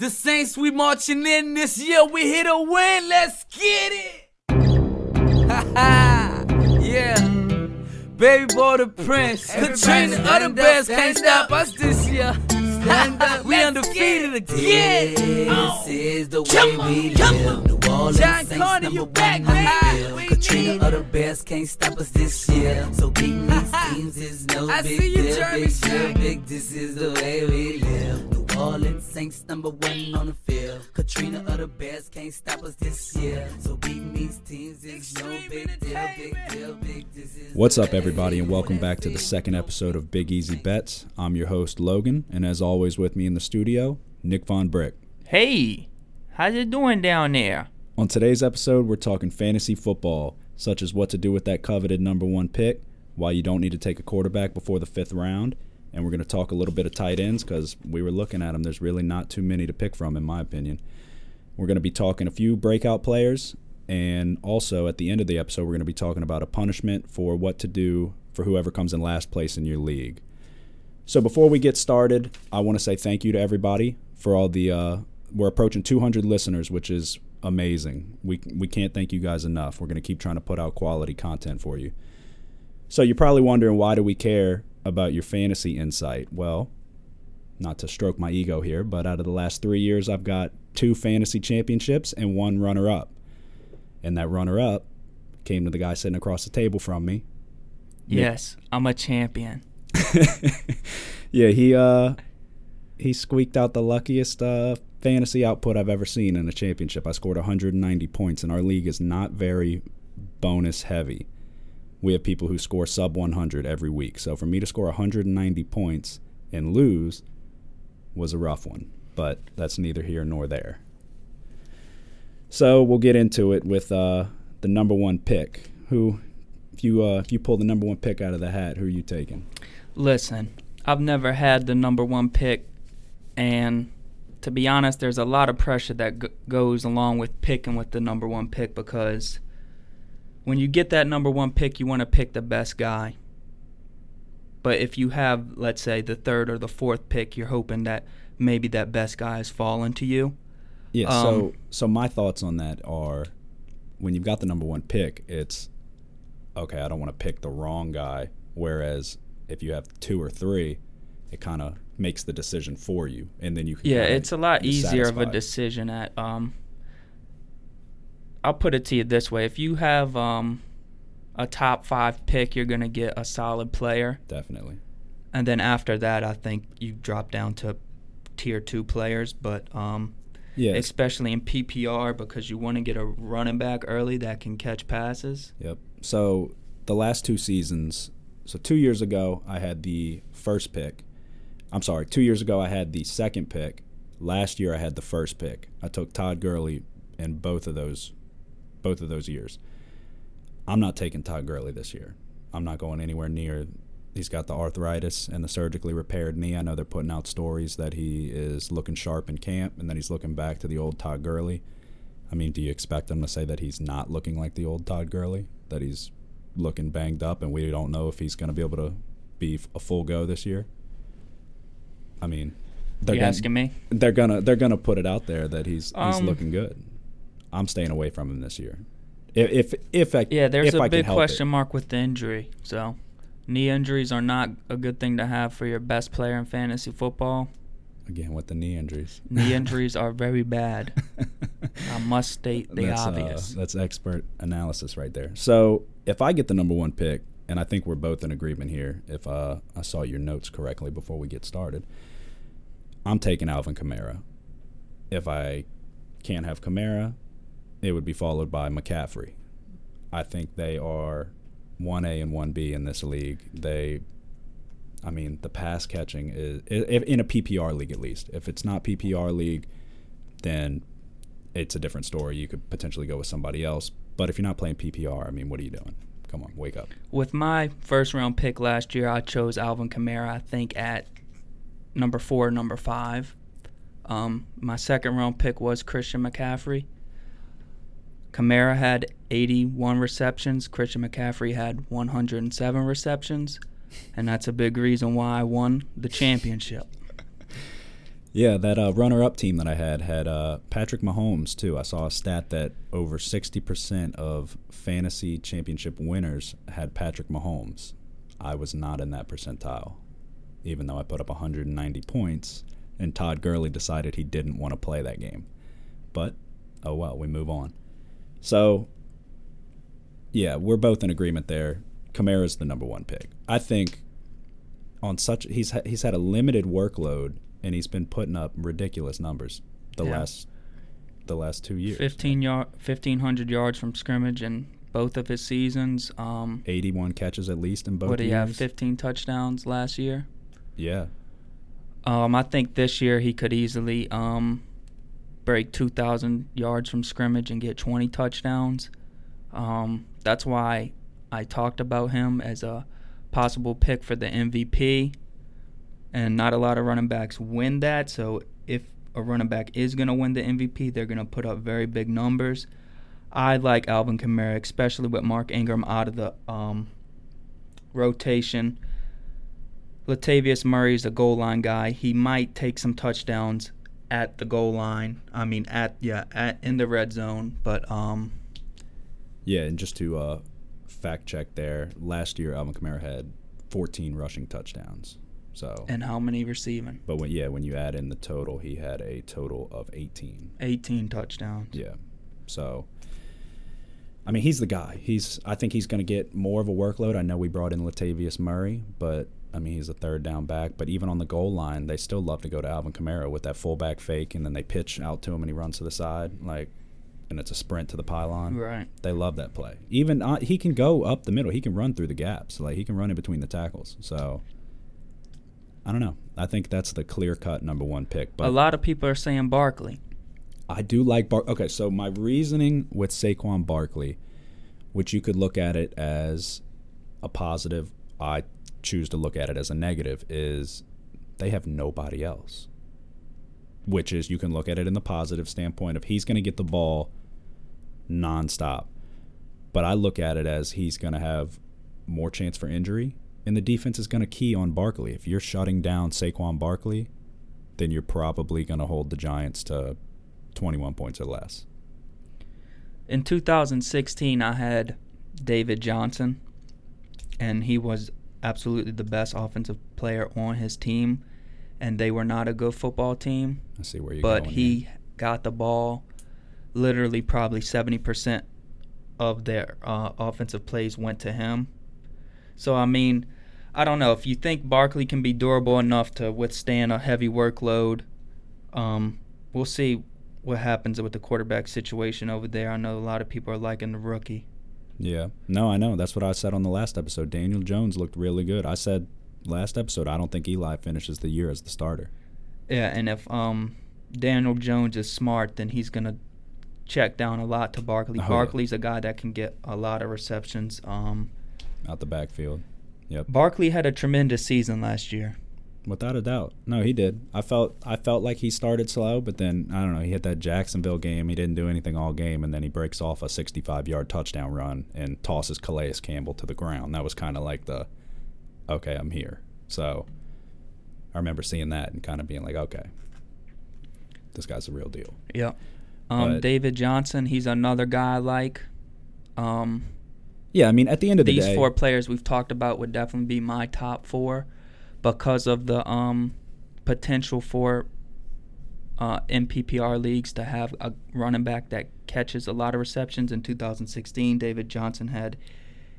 The Saints, we marching in this year. We hit a win. Let's get it. yeah. Baby boy the prince. Katrina, other bears can't stop us this year. we undefeated again. This oh. is the way we live. New Orleans John Saints Carter, number you one back, on the man. We Katrina, other bears can't stop us this year. So beating these teams is no I big see you, deal. Jeremy Big deal, big. This is the way we live. New Orleans Saints number one on the field. Katrina, other bears can't stop us this year. So beating these teams is no big deal. Big deal, big. This is What's up, everybody, and welcome back to the second episode of Big Easy Bets. I'm your host, Logan, and as always, with me in the studio, Nick Von Brick. Hey, how's it doing down there? On today's episode, we're talking fantasy football, such as what to do with that coveted number one pick, why you don't need to take a quarterback before the fifth round, and we're going to talk a little bit of tight ends because we were looking at them. There's really not too many to pick from, in my opinion. We're going to be talking a few breakout players, and also at the end of the episode, we're going to be talking about a punishment for what to do for whoever comes in last place in your league. So before we get started, I want to say thank you to everybody for all the. Uh, we're approaching 200 listeners, which is amazing. We we can't thank you guys enough. We're going to keep trying to put out quality content for you. So you're probably wondering why do we care about your fantasy insight? Well, not to stroke my ego here, but out of the last three years, I've got two fantasy championships and one runner-up, and that runner-up came to the guy sitting across the table from me. Nick- Yes, I'm a champion. yeah, he uh he squeaked out the luckiest uh fantasy output I've ever seen in a championship. I scored 190 points and our league is not very bonus heavy. We have people who score sub 100 every week. So for me to score 190 points and lose was a rough one, but that's neither here nor there. So we'll get into it with uh the number 1 pick. Who if you uh if you pull the number 1 pick out of the hat, who are you taking? Listen, I've never had the number one pick, and to be honest, there's a lot of pressure that g- goes along with picking with the number one pick because when you get that number one pick, you want to pick the best guy. But if you have, let's say, the third or the fourth pick, you're hoping that maybe that best guy has fallen to you. Yeah. so Um, so my thoughts on that are, when you've got the number one pick, it's okay. I don't want to pick the wrong guy. Whereas if you have two or three, it kind of makes the decision for you, and then you can. Yeah, it's a lot easier of a decision at um I'll put it to you this way. If you have um a top 5 pick, you're going to get a solid player. Definitely. And then after that, I think you drop down to tier 2 players, but um Yeah. especially in PPR because you want to get a running back early that can catch passes. Yep. So the last two seasons, so two years ago I had the first pick. I'm sorry, two years ago I had the second pick. Last year I had the first pick. I took Todd Gurley in both of those, both of those years. I'm not taking Todd Gurley this year. I'm not going anywhere near. He's got the arthritis and the surgically repaired knee. I know they're putting out stories that he is looking sharp in camp and that he's looking back to the old Todd Gurley. I mean, do you expect them to say that he's not looking like the old Todd Gurley? That he's looking banged up, and we don't know if he's going to be able to be a full go this year? I mean, they're you gonna, asking me? they're gonna they're gonna put it out there that he's he's Um, looking good. I'm staying away from him this year. If if, if I Yeah, there's a I big question It. mark with the injury. So, knee injuries are not a good thing to have for your best player in fantasy football. Again with the knee injuries. Knee injuries are very bad. I must state the that's, uh, obvious. that's expert analysis right there. So if I get the number one pick, and I think we're both in agreement here, if uh, I saw your notes correctly before we get started, I'm taking Alvin Kamara. If I can't have Kamara, it would be followed by McCaffrey. I think they are 1A and 1B in this league. They, I mean, the pass catching is, in a PPR league at least. If it's not PPR league, then it's a different story. You could potentially go with somebody else. But if you're not playing PPR, I mean, what are you doing? Come on, wake up. With my first round pick last year, I chose Alvin Kamara, I think, at number four, number five. Um, my second round pick was Christian McCaffrey. Kamara had 81 receptions. Christian McCaffrey had 107 receptions. And that's a big reason why I won the championship. Yeah, that uh, runner-up team that I had had uh, Patrick Mahomes too. I saw a stat that over sixty percent of fantasy championship winners had Patrick Mahomes. I was not in that percentile, even though I put up 190 points. And Todd Gurley decided he didn't want to play that game. But oh well, we move on. So yeah, we're both in agreement there. Kamara's the number one pick. I think on such he's ha- he's had a limited workload and he's been putting up ridiculous numbers the Yeah. last the last two years. 15 yard, 1500 yards from scrimmage in both of his seasons. Um, 81 catches at least in both what did he have? 15 touchdowns last year. Yeah, Um, I think this year he could easily um, break 2,000 yards from scrimmage and get 20 touchdowns. Um, that's why I talked about him as a possible pick for the MVP. And not a lot of running backs win that. So if a running back is going to win the MVP, they're going to put up very big numbers. I like Alvin Kamara, especially with Mark Ingram out of the um, rotation. Latavius Murray is a goal line guy. He might take some touchdowns at the goal line. I mean, at yeah, at in the red zone. But um, yeah, and just to uh, fact check there, last year Alvin Kamara had 14 rushing touchdowns. So, and how many receiving? but when yeah, when you add in the total, he had a total of 18. 18 touchdowns. Yeah. So I mean, he's the guy. He's I think he's going to get more of a workload. I know we brought in Latavius Murray, but I mean, he's a third down back, but even on the goal line, they still love to go to Alvin Kamara with that fullback fake and then they pitch out to him and he runs to the side like and it's a sprint to the pylon. Right. They love that play. Even uh, he can go up the middle. He can run through the gaps. Like he can run in between the tackles. So I don't know. I think that's the clear cut number one pick. But a lot of people are saying Barkley. I do like Bar. Okay, so my reasoning with Saquon Barkley, which you could look at it as a positive, I choose to look at it as a negative, is they have nobody else. Which is you can look at it in the positive standpoint of he's going to get the ball nonstop, but I look at it as he's going to have more chance for injury, and the defense is going to key on Barkley. If you're shutting down Saquon Barkley, then you're probably going to hold the Giants to 21 points or less. In 2016, I had David Johnson, and he was absolutely the best offensive player on his team, and they were not a good football team. I see where you're but going. he got the ball literally probably 70% of their uh, offensive plays went to him. So, I mean, I don't know. If you think Barkley can be durable enough to withstand a heavy workload, um, we'll see what happens with the quarterback situation over there. I know a lot of people are liking the rookie. Yeah. No, I know. That's what I said on the last episode. Daniel Jones looked really good. I said last episode I don't think Eli finishes the year as the starter. Yeah, and if um, Daniel Jones is smart, then he's going to check down a lot to Barkley. Oh, yeah. Barkley's a guy that can get a lot of receptions. Um, Out the backfield. Yep. Barkley had a tremendous season last year. Without a doubt. No, he did. I felt I felt like he started slow, but then I don't know, he hit that Jacksonville game. He didn't do anything all game and then he breaks off a 65-yard touchdown run and tosses Calais Campbell to the ground. That was kind of like the okay, I'm here. So I remember seeing that and kind of being like, okay. This guy's a real deal. Yep. Um, But- David Johnson, he's another guy I like. Um, Yeah, I mean, at the end of the day, these four players we've talked about would definitely be my top four because of the um, potential for uh, MPPR leagues to have a running back that catches a lot of receptions. In 2016, David Johnson had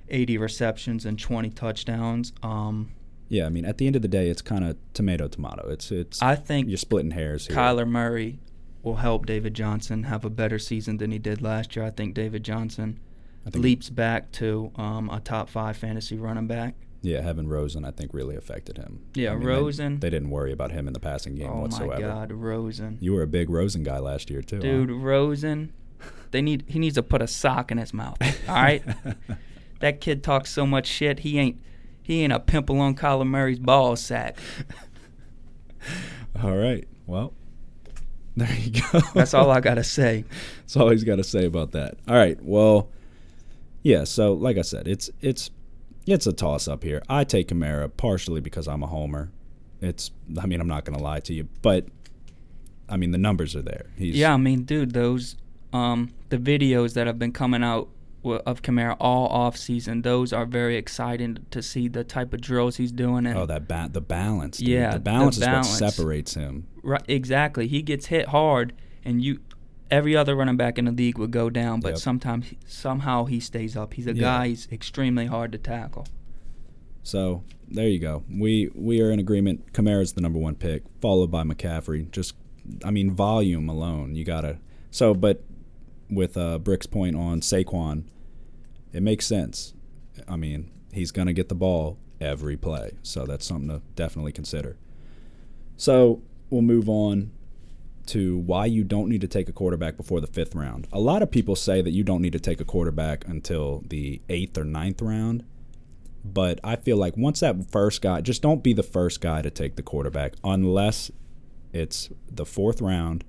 80 receptions and 20 touchdowns. Um, yeah, I mean, at the end of the day, it's kind of tomato tomato. It's it's I think you're splitting hairs here. Kyler Murray will help David Johnson have a better season than he did last year. I think David Johnson I think leaps back to um, a top five fantasy running back. Yeah, having Rosen, I think, really affected him. Yeah, I mean, Rosen. They, didn't worry about him in the passing game oh whatsoever. Oh my God, Rosen, You were a big Rosen guy last year too, huh? dude, Rosen. They need he needs to put a sock in his mouth. All right, that kid talks so much shit. He ain't he ain't a pimple on Kyler Murray's ball sack. all right. Well, there you go. That's all I gotta say. That's all he's got to say about that. All right. Well, yeah. So, like I said, it's it's it's a toss up here. I take Kamara partially because I'm a homer. It's. I mean, I'm not going to lie to you, but I mean, the numbers are there. He's Yeah, I mean, dude, those um the videos that have been coming out of Kamara all off season, those are very exciting to see the type of drills he's doing and Oh, that ba- the balance. Dude. Yeah, the the balance is balance. what separates him. Right, exactly. He gets hit hard, and you, every other running back in the league would go down, but Yep. sometimes somehow he stays up. He's a Yeah. guy. He's extremely hard to tackle. So there you go. We we are in agreement. Kamara's the number one pick, followed by McCaffrey. Just, I mean, volume alone, you gotta. So, but with uh, Brick's point on Saquon, it makes sense. I mean, he's gonna get the ball every play, so that's something to definitely consider. So we'll move on to why you don't need to take a quarterback before the fifth round. A lot of people say that you don't need to take a quarterback until the eighth or ninth round. But I feel like once that first guy, just don't be the first guy to take the quarterback unless it's the fourth round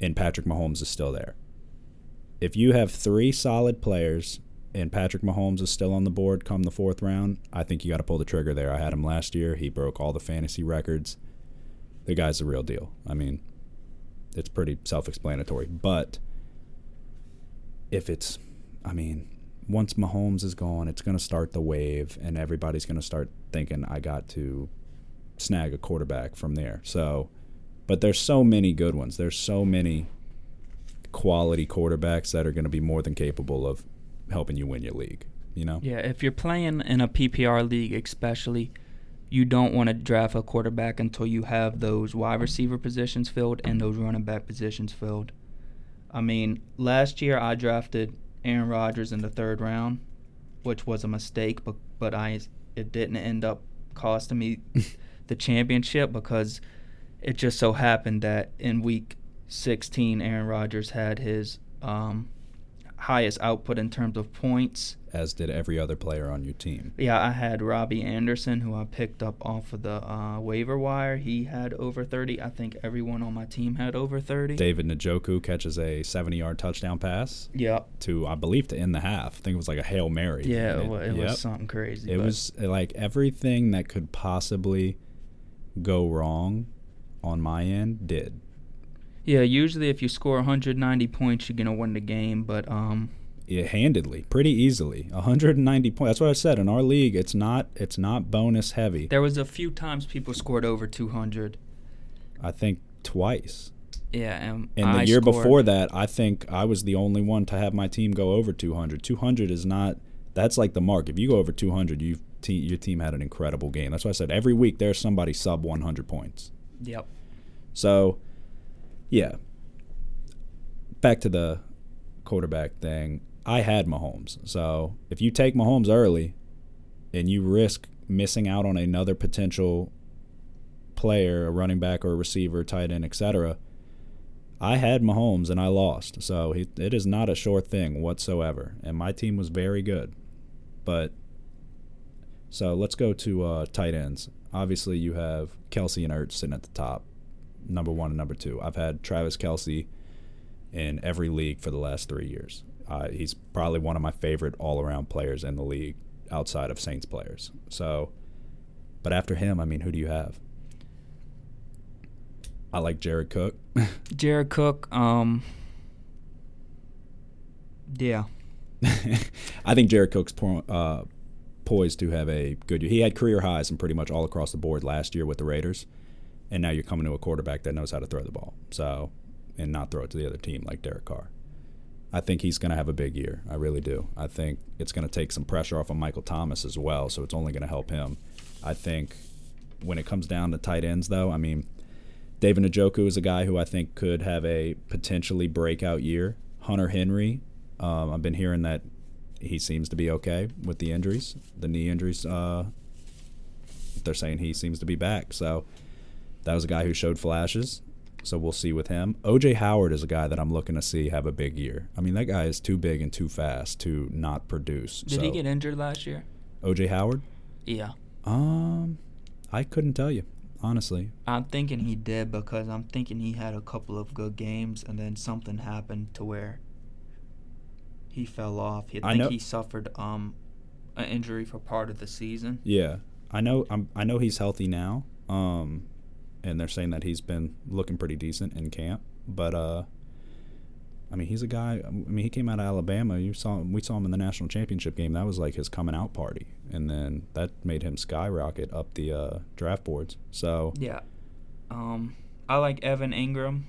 and Patrick Mahomes is still there. If you have three solid players and Patrick Mahomes is still on the board come the fourth round, I think you got to pull the trigger there. I had him last year. He broke all the fantasy records. The guy's the real deal. I mean, it's pretty self explanatory. But if it's, I mean, once Mahomes is gone, it's going to start the wave, and everybody's going to start thinking, I got to snag a quarterback from there. So, but there's so many good ones. There's so many quality quarterbacks that are going to be more than capable of helping you win your league. You know? Yeah, if you're playing in a PPR league, especially, you don't want to draft a quarterback until you have those wide receiver positions filled and those running back positions filled. I mean, last year I drafted Aaron Rodgers in the third round, which was a mistake, but but I it didn't end up costing me the championship because it just so happened that in week 16 Aaron Rodgers had his um, highest output in terms of points. As did every other player on your team. Yeah, I had Robbie Anderson, who I picked up off of the uh, waiver wire. He had over 30. I think everyone on my team had over 30. David Njoku catches a 70 yard touchdown pass Yep. to, I believe, to end the half. I think it was like a Hail Mary. Yeah, it, wa- it yep. was something crazy. It was uh, like everything that could possibly go wrong on my end did. Yeah, usually if you score 190 points, you're gonna win the game. But um, handedly, pretty easily. 190 points. That's what I said. In our league, it's not it's not bonus heavy. there was a few times people scored over 200. I think twice. Yeah, and And the I year scored- before that, I think I was the only one to have my team go over 200. 200 is not that's like the mark. If you go over 200, you te- your team had an incredible game. That's why I said every week there's somebody sub 100 points. Yep. So, yeah. Back to the quarterback thing. I had Mahomes. So, if you take Mahomes early and you risk missing out on another potential player, a running back or a receiver, tight end, etc., I had Mahomes and I lost. So, it is not a sure thing whatsoever. And my team was very good. But so let's go to uh, tight ends. Obviously, you have Kelce and Ertz sitting at the top, number one and number two. I've had Travis Kelce in every league for the last three years. Uh, he's probably one of my favorite all-around players in the league outside of Saints players. So, but after him, I mean, who do you have? I like Jared Cook. Jared Cook. Um. Yeah. I think Jared Cook's po- uh, poised to have a good year. He had career highs and pretty much all across the board last year with the Raiders, and now you're coming to a quarterback that knows how to throw the ball. So, and not throw it to the other team like Derek Carr. I think he's going to have a big year. I really do. I think it's going to take some pressure off of Michael Thomas as well, so it's only going to help him. I think when it comes down to tight ends, though, I mean, David Njoku is a guy who I think could have a potentially breakout year. Hunter Henry, um, I've been hearing that he seems to be okay with the injuries, the knee injuries. Uh, they're saying he seems to be back. So that was a guy who showed flashes. So we'll see with him. OJ Howard is a guy that I'm looking to see have a big year. I mean, that guy is too big and too fast to not produce. Did so, he get injured last year? OJ Howard? Yeah. Um, I couldn't tell you honestly. I'm thinking he did because I'm thinking he had a couple of good games and then something happened to where he fell off. I I think know- he suffered um an injury for part of the season. Yeah, I know. I'm, I know he's healthy now. Um, and they're saying that he's been looking pretty decent in camp. But uh, I mean, he's a guy. I mean, he came out of Alabama. You saw we saw him in the national championship game. That was like his coming out party, and then that made him skyrocket up the uh, draft boards. So Yeah. Um, I like Evan Engram.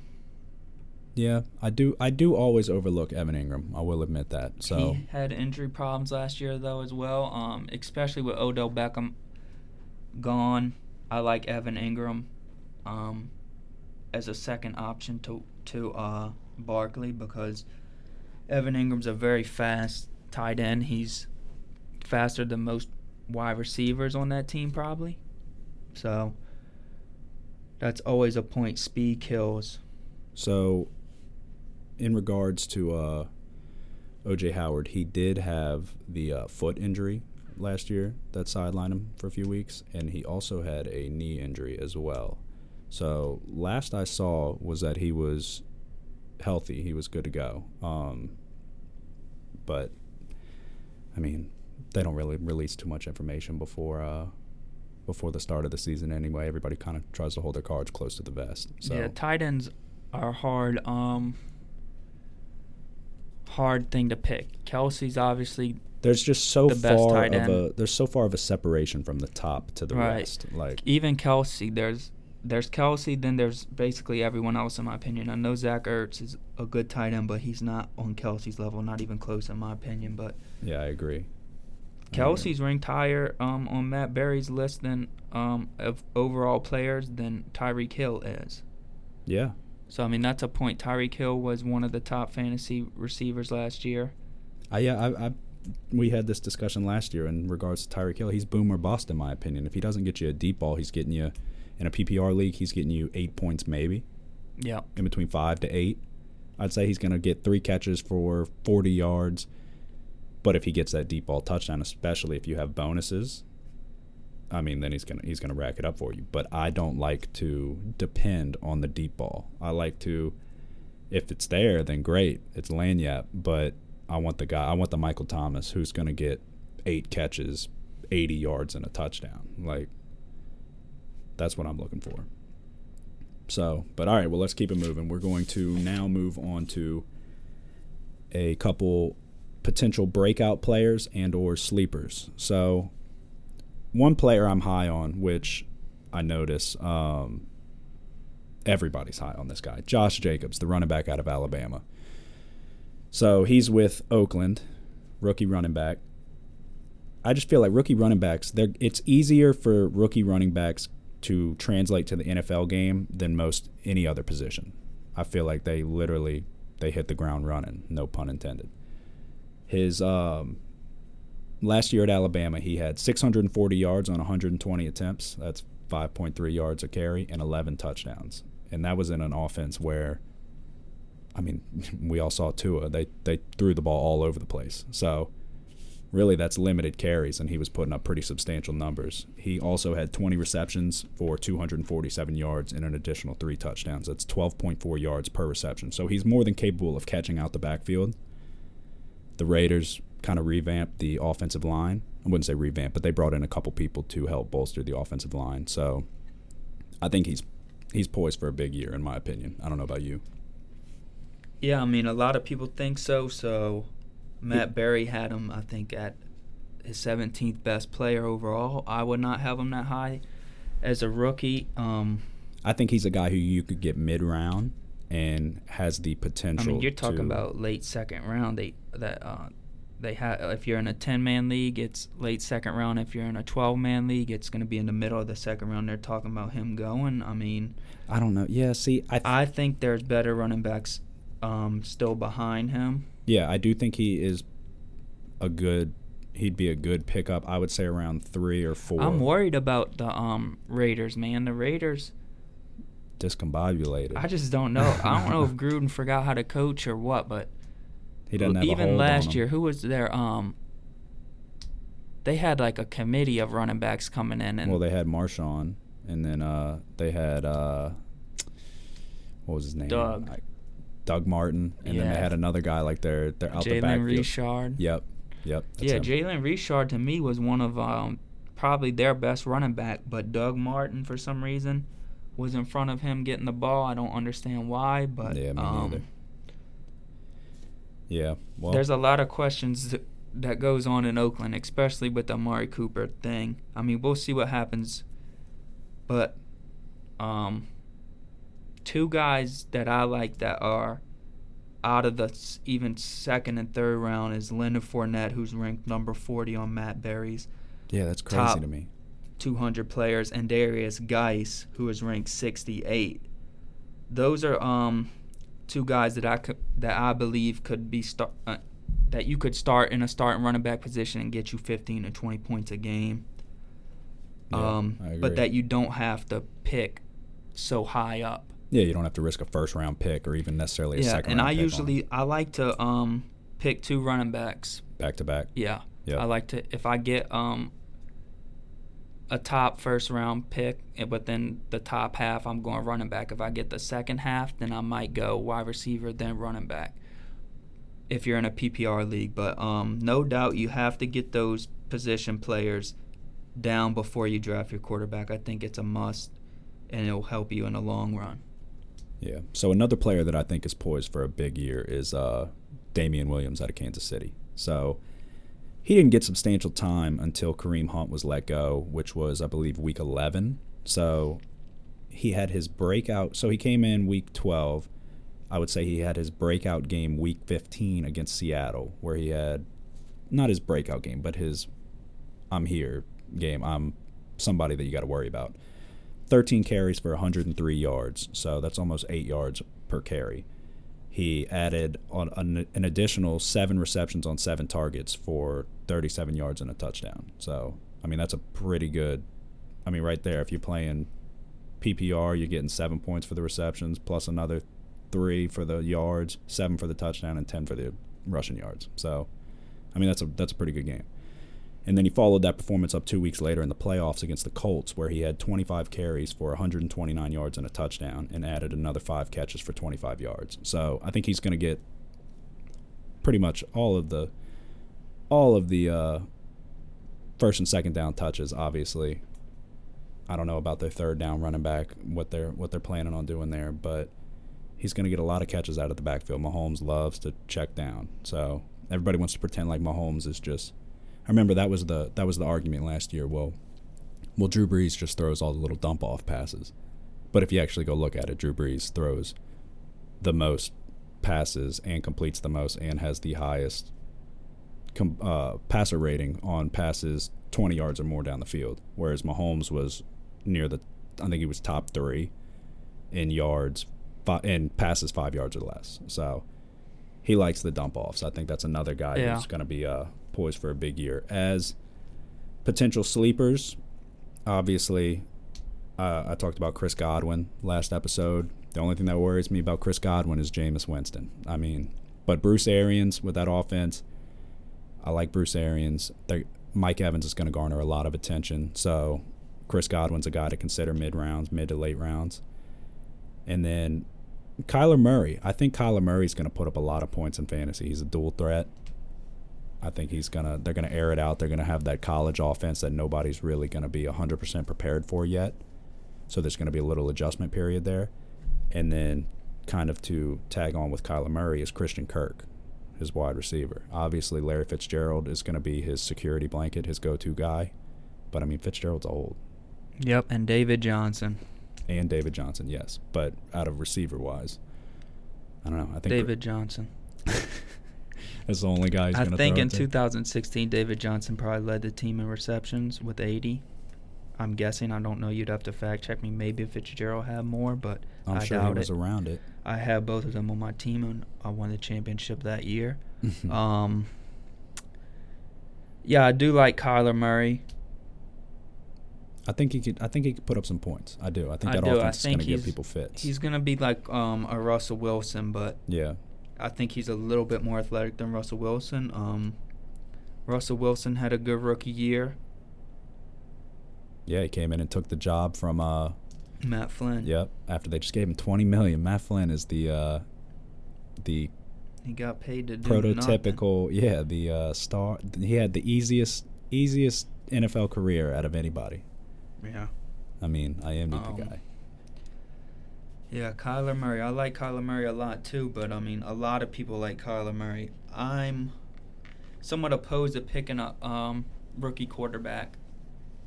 yeah, I do. I do always overlook Evan Engram. I will admit that. So He had injury problems last year though as well. Um, especially with Odell Beckham gone. I like Evan Engram, um, as a second option to to uh Barkley because Evan Engram's a very fast tight end. He's faster than most wide receivers on that team probably. So that's always a point. Speed kills. So, in regards to uh, OJ Howard, he did have the uh, foot injury last year that sidelined him for a few weeks, and he also had a knee injury as well. So, last I saw was that he was healthy, he was good to go. Um, but, I mean, they don't really release too much information before. Uh, before the start of the season, anyway, everybody kind of tries to hold their cards close to the vest. So Yeah, tight ends are hard. Um, hard thing to pick. Kelce's obviously There's just so the far of a there's so far of a separation from the top to the Right. rest. Like even Kelce. There's there's Kelce. Then there's basically everyone else in my opinion. I know Zach Ertz is a good tight end, but he's not on Kelce's level. Not even close in my opinion. But yeah, I agree. I Kelce's ranked higher um, on Matt Berry's list than um, of overall players than Tyreek Hill is. Yeah, So I mean that's a point. Tyreek Hill was one of the top fantasy receivers last year. I yeah I, I we had this discussion last year in regards to Tyreek Hill. He's boom or bust in my opinion. If he doesn't get you a deep ball, he's getting you in a PPR league. He's getting you eight points maybe Yeah. in between five to eight. I'd say he's going to get three catches for 40 yards. But if he gets that deep ball touchdown, especially if you have bonuses, I mean, then he's gonna he's gonna rack it up for you. But I don't like to depend on the deep ball. I like to, if it's there, then great, it's lagniappe. But I want the guy, I want the Michael Thomas who's gonna get eight catches, 80 yards, and a touchdown. Like that's what I'm looking for. So, but all right, well, let's keep it moving. We're going to now move on to a couple potential breakout players and or sleepers. So, one player I'm high on, which I notice um, everybody's high on this guy, Josh Jacobs, the running back out of Alabama. So he's with Oakland, rookie running back. I just feel like rookie running backs, they're, it's easier for rookie running backs to translate to the NFL game than most any other position. I feel like they literally they hit the ground running, no pun intended. His um, last year at Alabama, he had 640 yards on 120 attempts. That's 5.3 yards a carry and 11 touchdowns. And that was in an offense where, I mean, we all saw Tua. They they threw the ball all over the place. So really that's limited carries and he was putting up pretty substantial numbers. He also had 20 receptions for 247 yards and an additional 3 touchdowns. That's 12.4 yards per reception. So he's more than capable of catching out the backfield. The Raiders kind of revamped the offensive line. I wouldn't say revamp, but they brought in a couple people to help bolster the offensive line. So I think he's he's poised for a big year in my opinion. I don't know about you. Yeah, I mean, a lot of people think so. So, Matt Berry had him, I think, at his 17th best player overall. I would not have him that high as a rookie. Um, I think he's a guy who you could get mid round and has the potential. I mean, you're talking about late second round. They that uh, they have. If you're in a 10 man league, it's late second round. If you're in a 12 man league, it's going to be in the middle of the second round. They're talking about him going. I mean, I don't know. Yeah, see, I th- I think there's better running backs um, still behind him. Yeah, I do think he is a good. He'd be a good pickup. I would say around three or 4 I'm worried about the um, Raiders, man. The Raiders. Discombobulated. I just don't know. I don't know if Gruden forgot how to coach or what, but he doesn't have even last year, who was their um? They had like a committee of running backs coming in, and Well, they had Marshawn, and then uh, they had uh, what was his name? Doug. Doug Martin, and then they had another guy like they're they're out the Jalen backfield. Richard. Yep, yep. yeah, him. Jalen Richard to me was one of um, probably their best running back, but Doug Martin for some reason was in front of him getting the ball. I don't understand why, but Yeah, me um, neither. Yeah. Well, there's a lot of questions th- that goes on in Oakland, especially with the Amari Cooper thing. I mean, we'll see what happens, but um, two guys that I like that are out of the even second and third round is Leonard Fournette, who's ranked number 40 on Matt Berry's yeah, that's crazy to me. 200 players, and Derrius Guice, who is ranked 68. Those are um two guys that I could that I believe could be start uh, that you could start in a starting running back position and get you 15 to 20 points a game. Yeah, um, I agree. but that you don't have to pick so high up. Yeah, you don't have to risk a first round pick or even necessarily a yeah, second and I usually I like to um pick two running backs back to back. Yeah. Yeah. I like to if I get um a top first round pick, eh, but then the top half I'm going running back. If I get the second half, then I might go wide receiver then running back. If you're in a PPR league, but um no doubt you have to get those position players down before you draft your quarterback. I think it's a must and it'll help you in the long run. Yeah. So another player that I think is poised for a big year is uh, Damien Williams out of Kansas City. So he didn't get substantial time until Kareem Hunt was let go, which was I believe week 11. So he had his breakout. So he came in week 12. I would say he had his breakout game week 15 against Seattle, where he had not his breakout game, but his I'm here game. I'm somebody that you got to worry about. 13 carries for 103 yards, so that's almost eight yards per carry. He added on an, an additional seven receptions on seven targets for 37 yards and a touchdown. So, I mean, that's a pretty good. I mean, right there, if you're playing PPR, you're getting seven points for the receptions, plus another three for the yards, seven for the touchdown, and 10 for the rushing yards. So, I mean, that's a that's a pretty good game. And then he followed that performance up two weeks later in the playoffs against the Colts, where he had 25 carries for 129 yards and a touchdown, and added another five catches for 25 yards. So I think he's going to get pretty much all of the all of the uh, first and second down touches. Obviously, I don't know about their third down running back, what they're what they're planning on doing there, but he's going to get a lot of catches out of the backfield. Mahomes loves to check down, so everybody wants to pretend like Mahomes is just. I remember that was the that was the argument last year. Well, well, Drew Brees just throws all the little dump off passes, but if you actually go look at it, Drew Brees throws the most passes and completes the most and has the highest com- uh, passer rating on passes 20 yards or more down the field, whereas Mahomes was near the I think he was top three in yards fi- and passes five yards or less. So he likes the dump offs. I think that's another guy Yeah. who's going to be uh, poised for a big year. As potential sleepers, obviously, uh, I talked about Chris Godwin last episode. The only thing that worries me about Chris Godwin is Jameis Winston. I mean, but Bruce Arians with that offense, I like Bruce Arians. They're, Mike Evans is going to garner a lot of attention. So Chris Godwin's a guy to consider mid rounds, mid to late rounds. And then Kyler Murray. I think Kyler Murray's going to put up a lot of points in fantasy. He's a dual threat. I think he's gonna. They're gonna air it out. They're gonna have that college offense that nobody's really gonna be hundred percent prepared for yet. So there's gonna be a little adjustment period there, and then kind of to tag on with Kyler Murray is Christian Kirk, his wide receiver. Obviously, Larry Fitzgerald is gonna be his security blanket, his go-to guy. But I mean, Fitzgerald's old, Yep, and David Johnson. and David Johnson, yes. But out of receiver wise, I don't know. I think David Johnson. Is the only guy he's I gonna think throw in to. 2016, David Johnson probably led the team in receptions with 80. I'm guessing. I don't know. You'd have to fact check me. Maybe Fitzgerald had more, but I'm I sure he was it. around it. I have both of them on my team, and I won the championship that year. um, yeah, I do like Kyler Murray. I think he could. I think he could put up some points. I do. I think I that do. I offense is going to give people fits. He's gonna be like um, a Russell Wilson, but yeah, I think he's a little bit more athletic than Russell Wilson. Um, Russell Wilson had a good rookie year. yeah. He came in and took the job from. uh Matt Flynn. Yep. After they just gave him twenty million, Matt Flynn is the uh the He got paid to do nothing. prototypical. Yeah, the uh star. He had the easiest easiest NFL career out of anybody. Yeah. I mean, I envied Um, the guy. Yeah, Kyler Murray. I like Kyler Murray a lot too, but I mean, a lot of people like Kyler Murray. I'm somewhat opposed to picking a um, rookie quarterback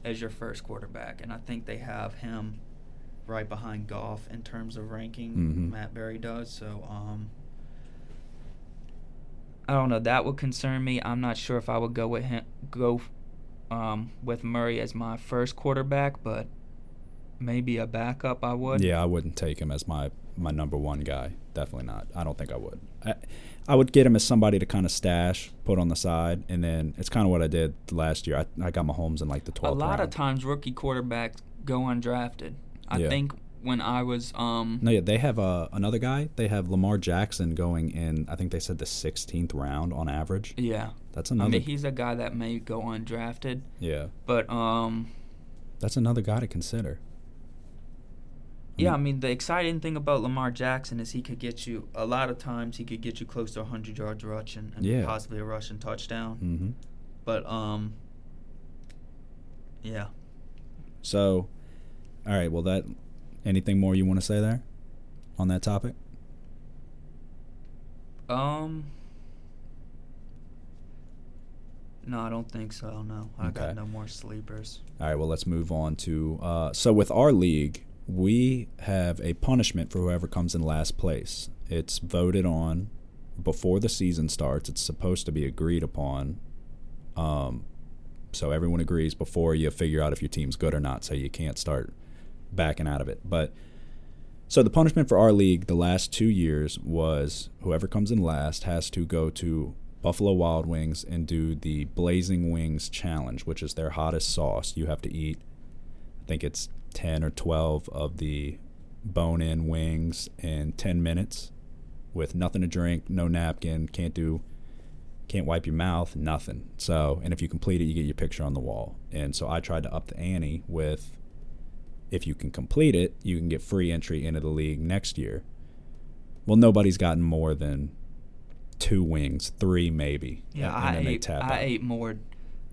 as your first quarterback, and I think they have him right behind Goff in terms of ranking. Mhm. Matt Berry does so. Um, I don't know. That would concern me. I'm not sure if I would go with him. Go um, with Murray as my first quarterback, but maybe a backup. I would. Yeah, I wouldn't take him as my my number one guy. Definitely not. I don't think I would. I, I would get him as somebody to kind of stash, put on the side, and then it's kind of what I did last year. I, I got Mahomes in like the 12th a lot round. of times rookie quarterbacks go undrafted. I Yeah. think when I was um No, yeah, they have uh, another guy. They have Lamar Jackson going in. I think they said the 16th round on average. yeah. That's another I mean he's a guy that may go undrafted, yeah, but um that's another guy to consider. Yeah, I mean- the exciting thing about Lamar Jackson is he could get you a lot of times he could get you close to a 100 yards rushing and Yeah. possibly a rushing touchdown. hmm But um yeah. So, all right. Well, that. Anything more you want to say there, on that topic? Um No, I don't think so. No. I Okay. got no more sleepers. All right, well, let's move on to. Uh, so, with our league, we have a punishment for whoever comes in last place. It's voted on before the season starts. It's supposed to be agreed upon. Um, so, everyone agrees before you figure out if your team's good or not, so you can't start backing out of it. But so, the punishment for our league the last two years was whoever comes in last has to go to Buffalo Wild Wings and do the Blazing Wings Challenge, which is their hottest sauce. You have to eat, I think it's 10 or 12 of the bone in wings in 10 minutes with nothing to drink, no napkin, can't do, can't wipe your mouth, nothing. So, and if you complete it, you get your picture on the wall. And so I tried to up the ante with if you can complete it, you can get free entry into the league next year. Well, nobody's gotten more than two wings, three maybe. Yeah, I ate. I out. ate more,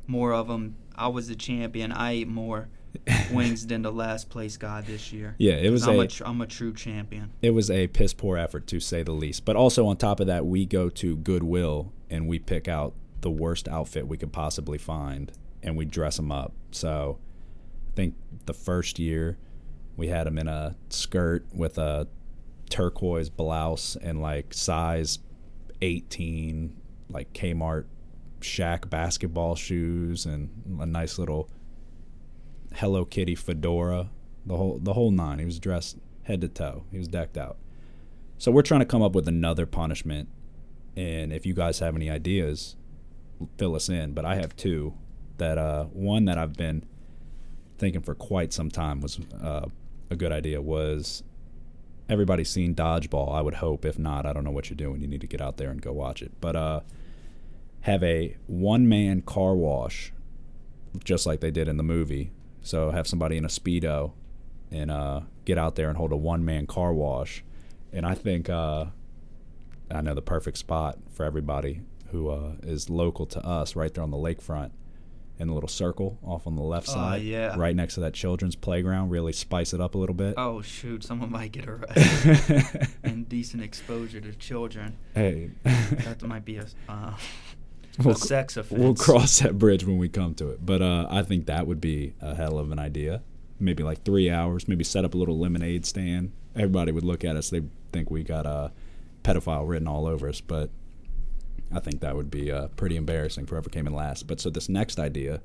more of them. I was the champion. I ate more wings than the last place guy this year. Yeah, it was. I'm a- a tr- I'm a true champion. it was a piss poor effort to say the least. But also on top of that, we go to Goodwill and we pick out the worst outfit we could possibly find and we dress them up. So I think the first year we had him in a skirt with a turquoise blouse and like size 18 like Kmart Shaq basketball shoes and a nice little Hello Kitty fedora, the whole the whole nine. He was dressed head to toe. He was decked out. So we're trying to come up with another punishment, and if you guys have any ideas, fill us in. But I have two. That uh, one that I've been thinking for quite some time was uh, a good idea. Was everybody's seen Dodgeball? I would hope. If not, I don't know what you're doing. You need to get out there and go watch it. But uh, have a one man car wash, just like they did in the movie. So have somebody in a speedo and uh, get out there and hold a one man car wash. And I think uh, I know the perfect spot for everybody who uh, is local to us, right there on the lakefront, in the little circle off on the left Oh, side, yeah. right next to that children's playground. Really spice it up a little bit. Oh shoot! Someone might get arrested. Indecent exposure to children. hey, That might be a, uh, We'll sex offense. We'll cross that bridge when we come to it. But uh, I think that would be a hell of an idea. Maybe like three hours. Maybe set up a little lemonade stand. Everybody would look at us. They think we got a pedophile written all over us. But I think that would be uh, pretty embarrassing for whoever came in last. But so this next idea,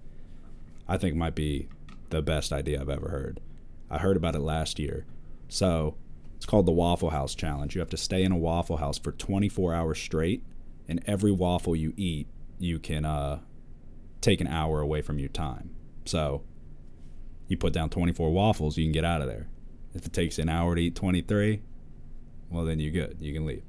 I think might be the best idea I've ever heard. I heard about it last year. So it's called the Waffle House Challenge. You have to stay in a Waffle House for 24 hours straight, and every waffle you eat, you can uh, take an hour away from your time. So you put down 24 waffles, you can get out of there. If it takes an hour to eat 23, well, then you're good. You can leave.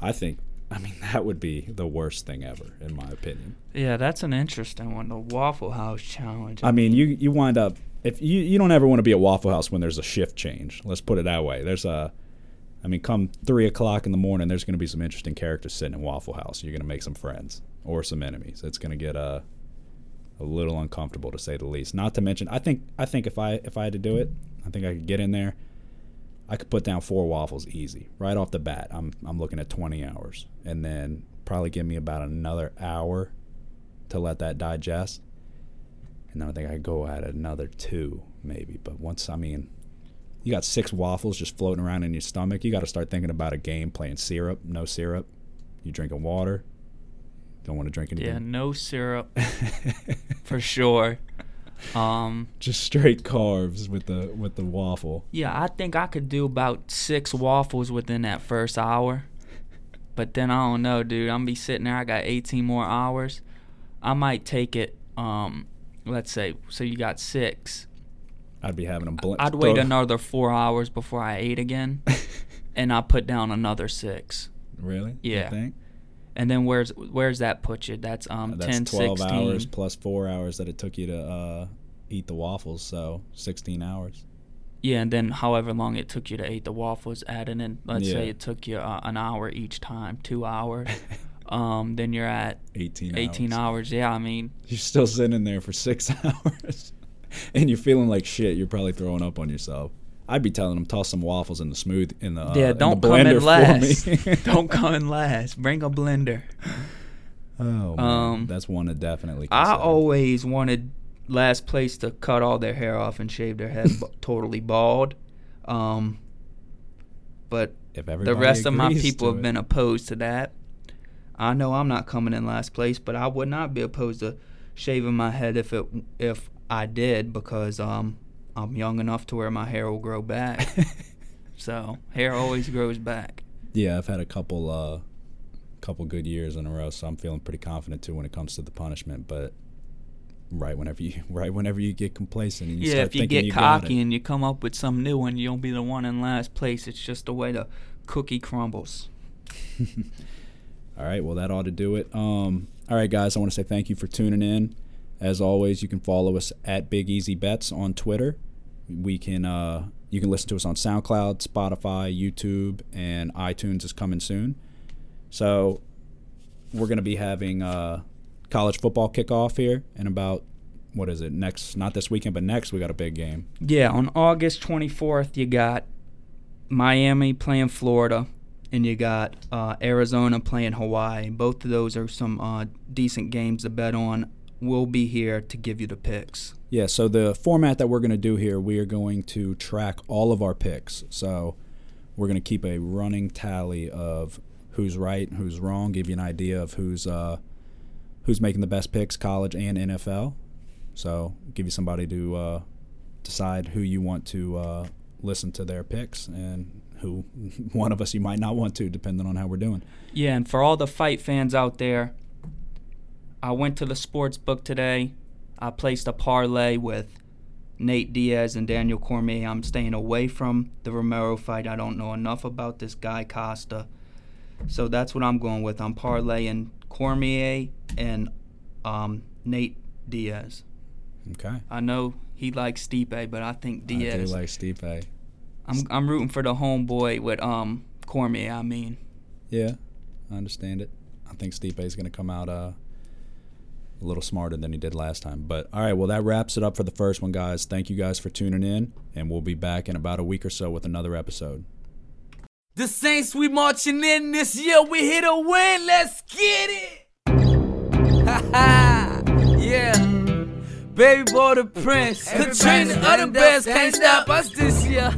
I think, I mean, that would be the worst thing ever, in my opinion. Yeah, that's an interesting one. The Waffle House challenge. I mean, you you wind up if you you don't ever want to be at Waffle House when there's a shift change. Let's put it that way. There's a, I mean, come three o'clock in the morning, there's going to be some interesting characters sitting in Waffle House. You're going to make some friends or some enemies. It's going to get a a little uncomfortable to say the least. Not to mention, I think I think if I if I had to do it, I think I could get in there. I could put down four waffles easy right off the bat. I'm I'm looking at 20 hours, and then probably give me about another hour to let that digest, and then I think I go at another two maybe. But once I mean, you got six waffles just floating around in your stomach, you got to start thinking about a game, playing syrup, no syrup. You drinking water. Don't want to drink anything. Yeah, no syrup for sure. Um, just straight carbs with the with the waffle. Yeah, I think I could do about six waffles within that first hour. But then I don't know, dude. I'm gonna be sitting there. I got 18 more hours. I might take it. Um, let's say so you got six. I'd be having them. Bl- I'd wait another four hours before I ate again, and I put down another six. Really? Yeah. And then where's where's that put you? That's um uh, that's 10, 12 16. hours plus four hours that it took you to uh, eat the waffles, so 16 hours. Yeah, and then however long it took you to eat the waffles, adding in, let's Yeah. say it took you uh, an hour each time, two hours. um, then you're at 18 18 hours. hours. Yeah, I mean, You're still sitting there for six hours, and you're feeling like shit. You're probably throwing up on yourself. I'd be telling them toss some waffles in the smooth in the uh, yeah, in don't the come in last. don't come in last. Bring a blender. Oh, man. Um, that's one to definitely. I always wanted last place to cut all their hair off and shave their head b- totally bald. Um, but if ever the rest of my people have it. been opposed to that. I know I'm not coming in last place, but I would not be opposed to shaving my head if it if I did because um I'm young enough to where my hair will grow back. so hair always grows back. Yeah, I've had a couple uh couple good years in a row, so I'm feeling pretty confident too when it comes to the punishment, but right whenever you right whenever you get complacent and you yeah, start if you thinking get you cocky and you come up with some new one, you'll be the one in last place. It's just the way the cookie crumbles. All right, well that ought to do it. Um all right guys, I want to say thank you for tuning in. As always, you can follow us at Big Easy Bets on Twitter. We can uh you can listen to us on SoundCloud, Spotify, YouTube, and iTunes is coming soon. So we're going to be having uh, college football kickoff here in about what is it next? Not this weekend, but next we got a big game. Yeah, on August 24th, you got Miami playing Florida, and you got uh, Arizona playing Hawaii. Both of those are some uh, decent games to bet on. We'll be here to give you the picks. Yeah. So the format that we're going to do here, we are going to track all of our picks. So we're going to keep a running tally of who's right, who's wrong, give you an idea of who's uh, who's making the best picks, college and NFL. So give you somebody to uh, decide who you want to uh, listen to their picks and who one of us you might not want to, depending on how we're doing. Yeah, and for all the fight fans out there, I went to the sports book today. I placed a parlay with Nate Diaz and Daniel Cormier. I'm staying away from the Romero fight. I don't know enough about this guy Costa. So that's what I'm going with. I'm parlaying Cormier and um, Nate Diaz. Okay. I know he likes Stipe, but I think Diaz. I do like Stipe. I'm I'm rooting for the homeboy with um Cormier. I mean, Yeah, I understand it. I think Stipe is going to come out uh, a little smarter than he did last time. But all right, well that wraps it up for the first one, guys. Thank you guys for tuning in, and we'll be back in about a week or so with another episode. The Saints, we marching in this year. We here to win. Let's get it. Ha ha. Yeah. Baby boy the prince. Katrina, other best can't stop us this year.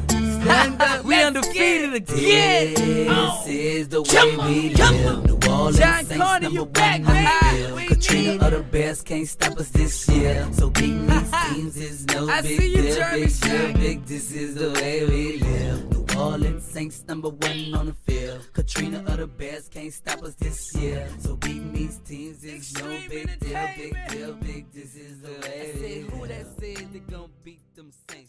We undefeated again. This Oh. is the way we live. New Orleans John Saints Carter, number you one back, on the field. Katrina, need other Bears can't stop us this year. So beating these teams is no I big see you, deal, big deal, big. This is the way we live. New Orleans Saints number one on the field. Katrina, other Bears can't stop us this year. So beating these teams is no big deal, big deal, big. This is the way we live. Who that said they gonna beat them Saints?